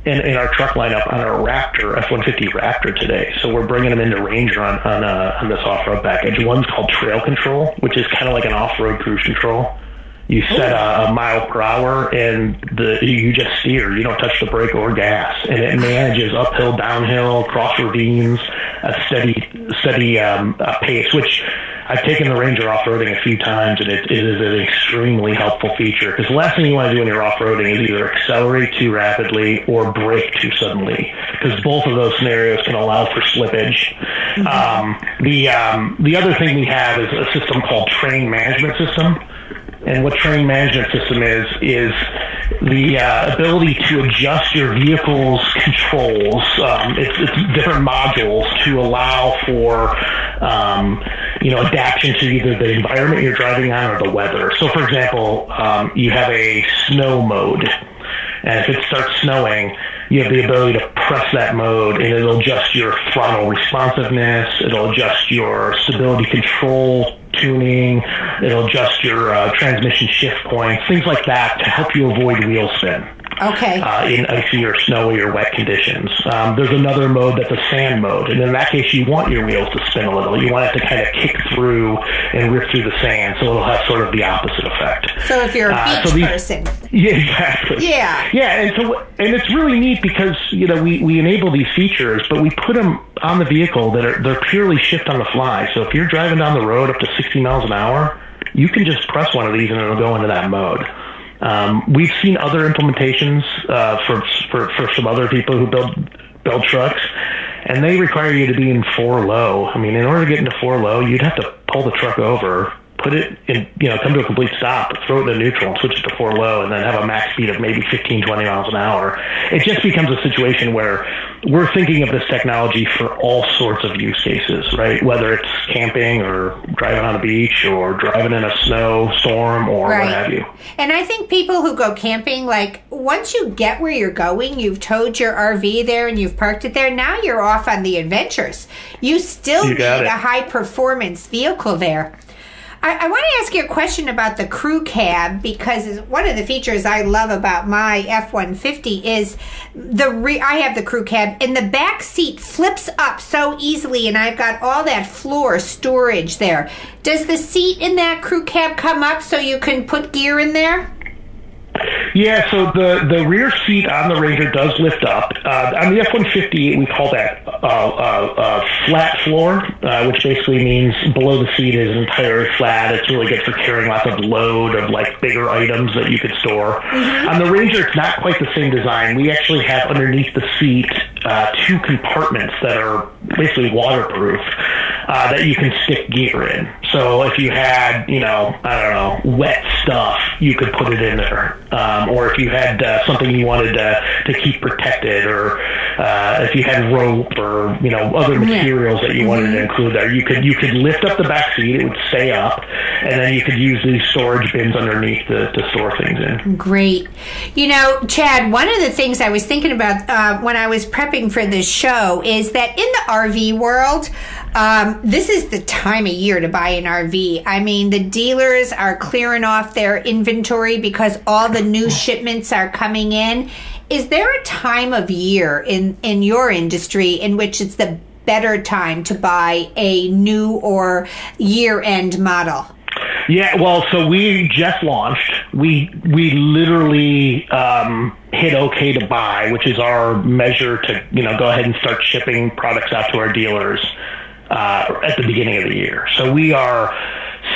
Speaker 2: in, in our truck lineup on our Raptor F-150 Raptor today. So we're bringing them into Ranger on on, uh, on this off-road package. One's called Trail Control, which is kind of like an off-road cruise control. You set a, a, mile per hour and the you just steer. You don't touch the brake or gas, and it manages uphill, downhill, cross ravines, a steady steady um, pace, which I've taken the Ranger off-roading a few times, and it, it is an extremely helpful feature because the last thing you want to do when you're off-roading is either accelerate too rapidly or brake too suddenly because both of those scenarios can allow for slippage. Mm-hmm. Um, the um, the other thing we have is a system called Terrain Management System, and what Terrain Management System is is the uh, ability to adjust your vehicle's controls. Um, it's, it's, different modules to allow for um, you know adaptation to either the environment you're driving on or the weather. So, for example, um, you have a snow mode, and if it starts snowing, you have the ability to press that mode and it'll adjust your throttle responsiveness, it'll adjust your stability control tuning, it'll adjust your uh, transmission shift points, things like that to help you avoid wheel spin.
Speaker 1: Okay.
Speaker 2: Uh, in icy or snowy or wet conditions. Um, there's another mode that's a sand mode, and in that case, you want your wheels to spin a little. You want it to kind of kick through and rip through the sand, so it'll have sort of the opposite effect.
Speaker 1: So if you're a uh, beach so these, person.
Speaker 2: Yeah, exactly.
Speaker 1: Yeah.
Speaker 2: Yeah, and so and it's really neat because you know we we enable these features, but we put them on the vehicle that are they're purely shift on the fly. So if you're driving down the road up to 60 miles an hour, you can just press one of these and it'll go into that mode. Um, we've seen other implementations uh, for, for for some other people who build build trucks, and they require you to be in four low. I mean, in order to get into four low, you'd have to pull the truck over put it in, you know, come to a complete stop, throw it in neutral and switch it to four low and then have a max speed of maybe 15, 20 miles an hour. It just becomes a situation where we're thinking of this technology for all sorts of use cases, right? Whether it's camping or driving on a beach or driving in a snowstorm or right. what have you.
Speaker 1: And I think people who go camping, like once you get where you're going, you've towed your RV there and you've parked it there, now you're off on the adventures. You still you need it. a high performance vehicle there. I, I want to ask you a question about the crew cab because one of the features I love about my F one fifty is the re- I have the crew cab and the back seat flips up so easily, and I've got all that floor storage there. Does the seat in that crew cab come up so you can put gear in there?
Speaker 2: Yeah, so the, the rear seat on the Ranger does lift up. Uh, on the F-150, we call that uh, uh, uh, flat floor, uh, which basically means below the seat is entirely flat. It's really good for carrying lots of load of like bigger items that you could store. Mm-hmm. On the Ranger, it's not quite the same design. We actually have underneath the seat uh, two compartments that are basically waterproof uh, that you can stick gear in. So if you had, you know, I don't know, wet stuff, you could put it in there. Um, or if you had uh, something you wanted to, to keep protected, or uh, if you had rope or you know other materials that you wanted mm-hmm. to include there, you could you could lift up the back seat; it would stay up, and then you could use these storage bins underneath to, to store things in.
Speaker 1: Great. You know, Chad, one of the things I was thinking about uh, when I was prepping for this show is that in the RV world. Um, this is the time of year to buy an RV. I mean, the dealers are clearing off their inventory because all the new shipments are coming in. Is there a time of year in, in your industry in which it's the better time to buy a new or year end model?
Speaker 2: Yeah, well, so we just launched. We we literally um, hit OK to buy, which is our measure to you know go ahead and start shipping products out to our dealers uh, at the beginning of the year. So we are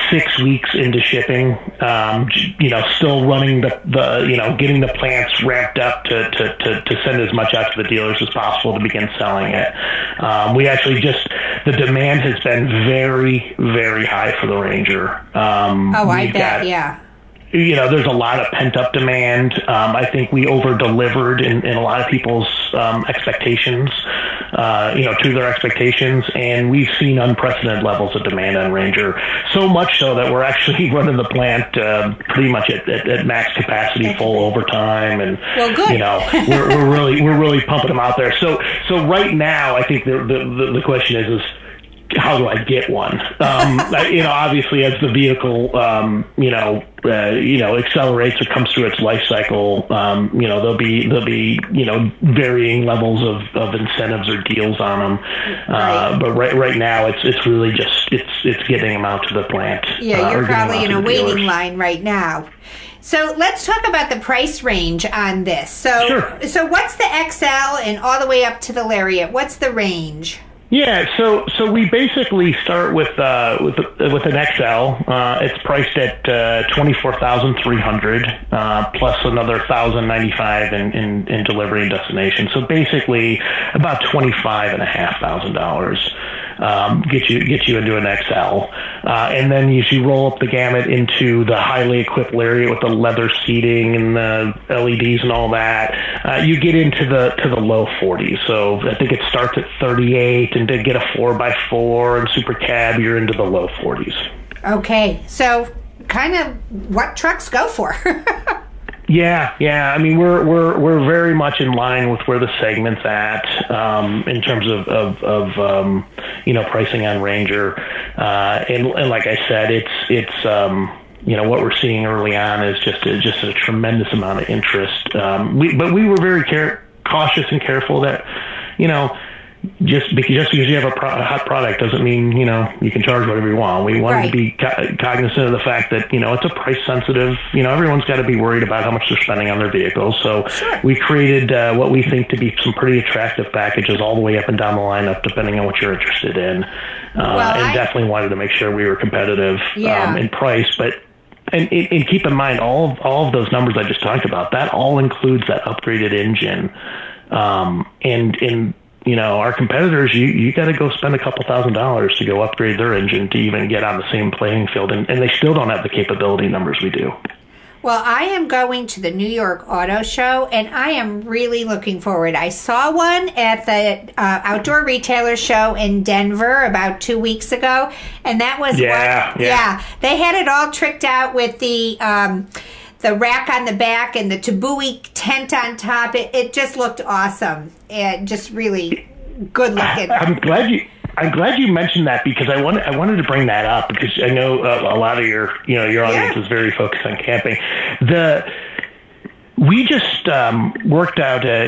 Speaker 2: six weeks into shipping, um, you know, still running the, the, you know, getting the plants ramped up to, to, to, to send as much out to the dealers as possible to begin selling it. Um, we actually just, the demand has been very, very high for the Ranger.
Speaker 1: Um, oh, I bet, got, yeah
Speaker 2: you know, there's a lot of pent up demand. Um, I think we over delivered in, in, a lot of people's um, expectations, uh, you know, to their expectations, and we've seen unprecedented levels of demand on Ranger. So much so that we're actually running the plant uh, pretty much at, at, at, max capacity, full overtime, and
Speaker 1: well,
Speaker 2: you know, we're, we're really we're really pumping them out there. So so right now, I think the the, the question is is how do I get one? Um, you know, obviously, as the vehicle, um, you know, uh, you know, accelerates or comes through its life cycle, um, you know, there'll be there'll be you know varying levels of, of incentives or deals on them. Uh, but right right now, it's it's really just it's it's getting them out to the plant.
Speaker 1: Yeah, uh, you're probably in a waiting dealers. line right now. So let's talk about the price range on this. So sure. so what's the XL and all the way up to the Lariat? What's the range?
Speaker 2: Yeah, so so we basically start with uh, with with an XL. Uh, it's priced at uh, twenty four thousand three hundred uh, plus another thousand ninety five in, in in delivery and destination. So basically, about twenty five and a half thousand dollars um, get you get you into an XL, uh, and then as you roll up the gamut into the highly equipped Lariat with the leather seating and the LEDs and all that, uh, you get into the to the low 40s. So I think it starts at 38, and to get a four x four and super cab, you're into the low 40s.
Speaker 1: Okay, so kind of what trucks go for?
Speaker 2: Yeah, yeah. I mean, we're we're we're very much in line with where the segment's at um, in terms of of, of um, you know pricing on Ranger, uh, and, and like I said, it's it's. Um, you know what we're seeing early on is just a, just a tremendous amount of interest. Um, we, but we were very care- cautious and careful that, you know, just because just because you have a, pro- a, hot product doesn't mean you know you can charge whatever you want. We wanted right. to be co- cognizant of the fact that you know it's a price sensitive. You know everyone's got to be worried about how much they're spending on their vehicles. So sure. we created uh, what we think to be some pretty attractive packages all the way up and down the lineup, depending on what you're interested in. Uh, well, and I, definitely wanted to make sure we were competitive yeah. um, in price, but. And, and, keep in mind all of, all of those numbers I just talked about. That all includes that upgraded engine, um, and and you know, our competitors, you, you got to go spend a couple thousand dollars to go upgrade their engine to even get on the same playing field. And, and they still don't have the capability numbers we do.
Speaker 1: Well, I am going to the New York Auto Show and I am really looking forward. I saw one at the uh, Outdoor Retailer Show in Denver about two weeks ago, and that was
Speaker 2: yeah,
Speaker 1: what,
Speaker 2: yeah.
Speaker 1: yeah. They had it all tricked out with the. Um, the rack on the back and the Tepui tent on top. It, it just looked awesome. It just really good looking.
Speaker 2: I'm glad you. I'm glad you mentioned that because I wanted I wanted to bring that up because I know a, a lot of your you know your audience
Speaker 1: Yeah.
Speaker 2: is very focused on camping. The we just um, worked out uh,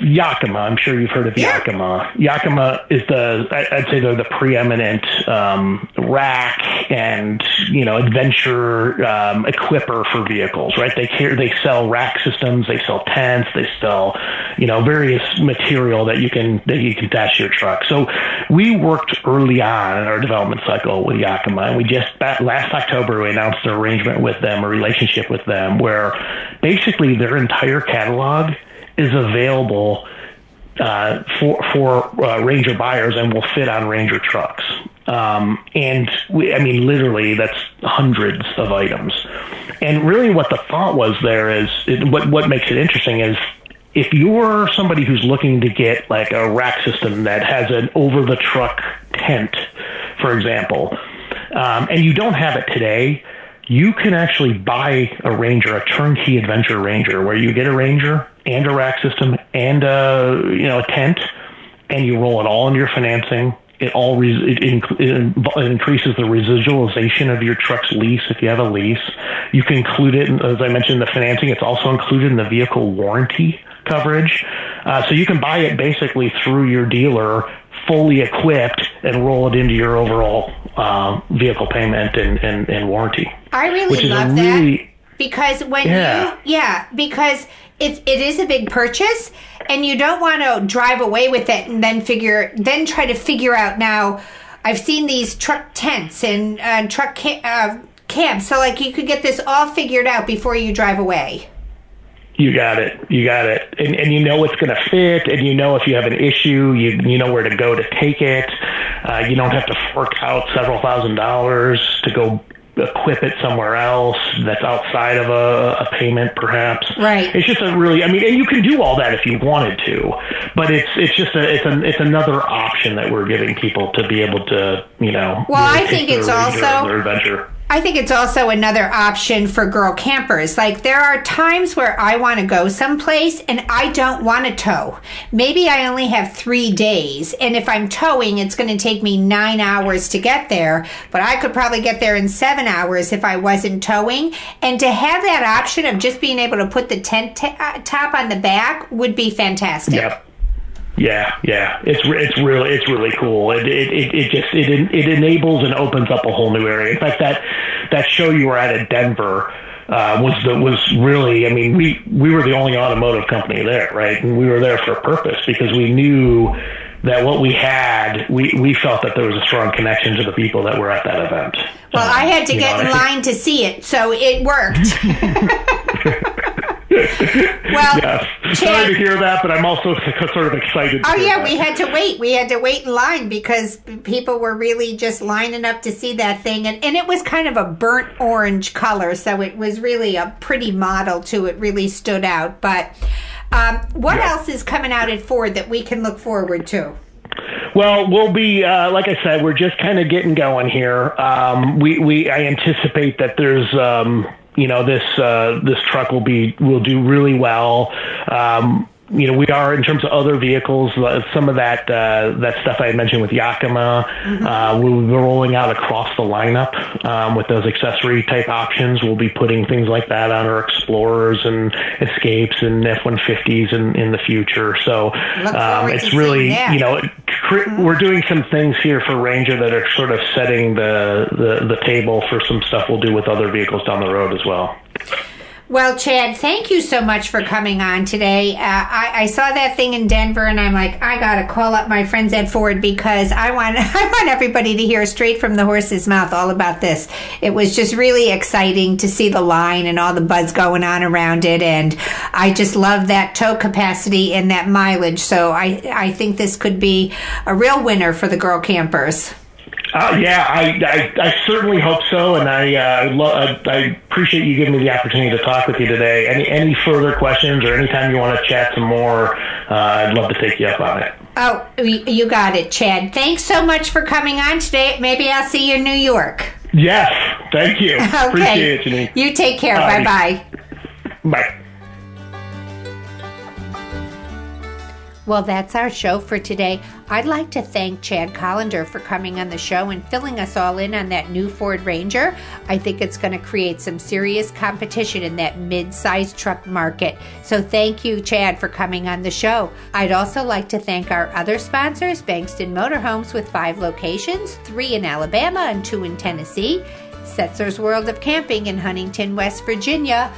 Speaker 2: Yakima. I'm sure you've heard of
Speaker 1: Yeah.
Speaker 2: Yakima. Yakima is the I'd say they're the preeminent um, rack and you know adventure um, equipper for vehicles. Right? They care, they sell rack systems. They sell tents. They sell you know various material that you can that you can attach to your truck. So we worked early on in our development cycle with Yakima, and we just last October we announced an arrangement with them, a relationship with them, where basically their entire catalog is available uh, for for uh, Ranger buyers and will fit on Ranger trucks. Um, and we, I mean, literally, that's hundreds of items. And really, what the thought was there is it, what what makes it interesting is if you're somebody who's looking to get like a rack system that has an over the truck tent, for example, um, and you don't have it today, you can actually buy a Ranger, a turnkey adventure Ranger, where you get a Ranger and a rack system and a you know a tent, and you roll it all into your financing. It all it, it increases the residualization of your truck's lease if you have a lease. You can include it, in, as I mentioned, the financing. It's also included in the vehicle warranty coverage, uh, so you can buy it basically through your dealer, fully equipped, and roll it into your overall uh, vehicle payment and, and, and warranty.
Speaker 1: I really
Speaker 2: Which is a
Speaker 1: love
Speaker 2: really-
Speaker 1: that because when
Speaker 2: Yeah.
Speaker 1: you yeah because it it is a big purchase and you don't want to drive away with it and then figure then try to figure out now I've seen these truck tents and uh, truck ca- uh, camps so like you could get this all figured out before you drive away.
Speaker 2: You got it. You got it. And, and you know it's going to fit, and you know if you have an issue, you you know where to go to take it. Uh, you don't have to fork out several thousand dollars to go equip it somewhere else that's outside of a, a payment, perhaps.
Speaker 1: Right.
Speaker 2: It's just a really. I mean, and you can do all that if you wanted to, but it's it's just a it's a it's another option that we're giving people to be able to you know.
Speaker 1: Well,
Speaker 2: really
Speaker 1: I think it's also-
Speaker 2: and their adventure.
Speaker 1: I think it's also another option for girl campers. Like there are times where I want to go someplace and I don't want to tow. Maybe I only have three days. And if I'm towing, it's going to take me nine hours to get there. But I could probably get there in seven hours if I wasn't towing. And to have that option of just being able to put the tent ta- uh, top on the back would be fantastic.
Speaker 2: Yeah, yeah, it's it's really it's really cool. It it it, it just it it enables and opens up a whole new area. In fact, that that show you were at at Denver uh, was the was really. I mean, we we were the only automotive company there, right? And we were there for a purpose because we knew that what we had, we we felt that there was a strong connection to the people that were at that event.
Speaker 1: Well, I had to get in line to see it, so it worked. well,
Speaker 2: Yes.
Speaker 1: Chad-
Speaker 2: Sorry to hear that, but I'm also sort of excited.
Speaker 1: Oh yeah,
Speaker 2: that.
Speaker 1: we had to wait. We had to wait in line because people were really just lining up to see that thing, and, and it was kind of a burnt orange color, so it was really a pretty model too. It really stood out. But um, what
Speaker 2: Yeah.
Speaker 1: else is coming out at Ford that we can look forward to?
Speaker 2: Well, we'll be uh, like I said, we're just kind of getting going here. Um, we we I anticipate that there's um, you know this uh, this truck will be will do really well. Um, you know, we are in terms of other vehicles. uh, Some of that uh, that stuff I had mentioned with Yakima, uh, we'll be rolling out across the lineup um, with those accessory type options. We'll be putting things like that on our Explorers and Escapes and F one fifties in in the future. So um, it's really you know cr- we're doing some things here for Ranger that are sort of setting the, the the table for some stuff we'll do with other vehicles down the road as well.
Speaker 1: Well, Chad, thank you so much for coming on today. Uh, I, I, saw that thing in Denver, and I'm like, I gotta call up my friends at Ford because I want I want everybody to hear straight from the horse's mouth all about this. It was just really exciting to see the line and all the buzz going on around it, and I just love that tow capacity and that mileage. So I I think this could be a real winner for the girl campers.
Speaker 2: Uh, yeah, I, I, I certainly hope so, and I, uh, lo- I appreciate you giving me the opportunity to talk with you today. Any any further questions or anytime you want to chat some more, uh, I'd love to take you up on it.
Speaker 1: Oh, you got it, Chad. Thanks so much for coming on today. Maybe I'll see you in New York.
Speaker 2: Yes, thank you.
Speaker 1: okay.
Speaker 2: Appreciate it, Janine.
Speaker 1: You take care. Bye bye.
Speaker 2: Bye.
Speaker 1: Well, that's our show for today. I'd like to thank Chad Collender for coming on the show and filling us all in on that new Ford Ranger. I think it's going to create some serious competition in that mid sized truck market. So thank you, Chad, for coming on the show. I'd also like to thank our other sponsors Bankston Motorhomes with five locations three in Alabama and two in Tennessee, Setzer's World of Camping in Huntington, West Virginia,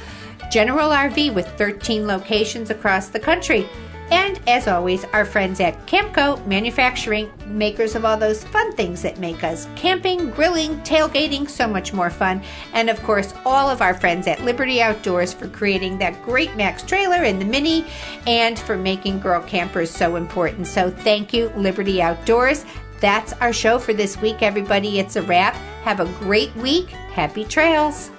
Speaker 1: General RV with 13 locations across the country. And as always, our friends at Camco Manufacturing, makers of all those fun things that make us camping, grilling, tailgating so much more fun. And of course, all of our friends at Liberty Outdoors for creating that great Max trailer and the Mini and for making girl campers so important. So thank you, Liberty Outdoors. That's our show for this week, everybody. It's a wrap. Have a great week. Happy trails.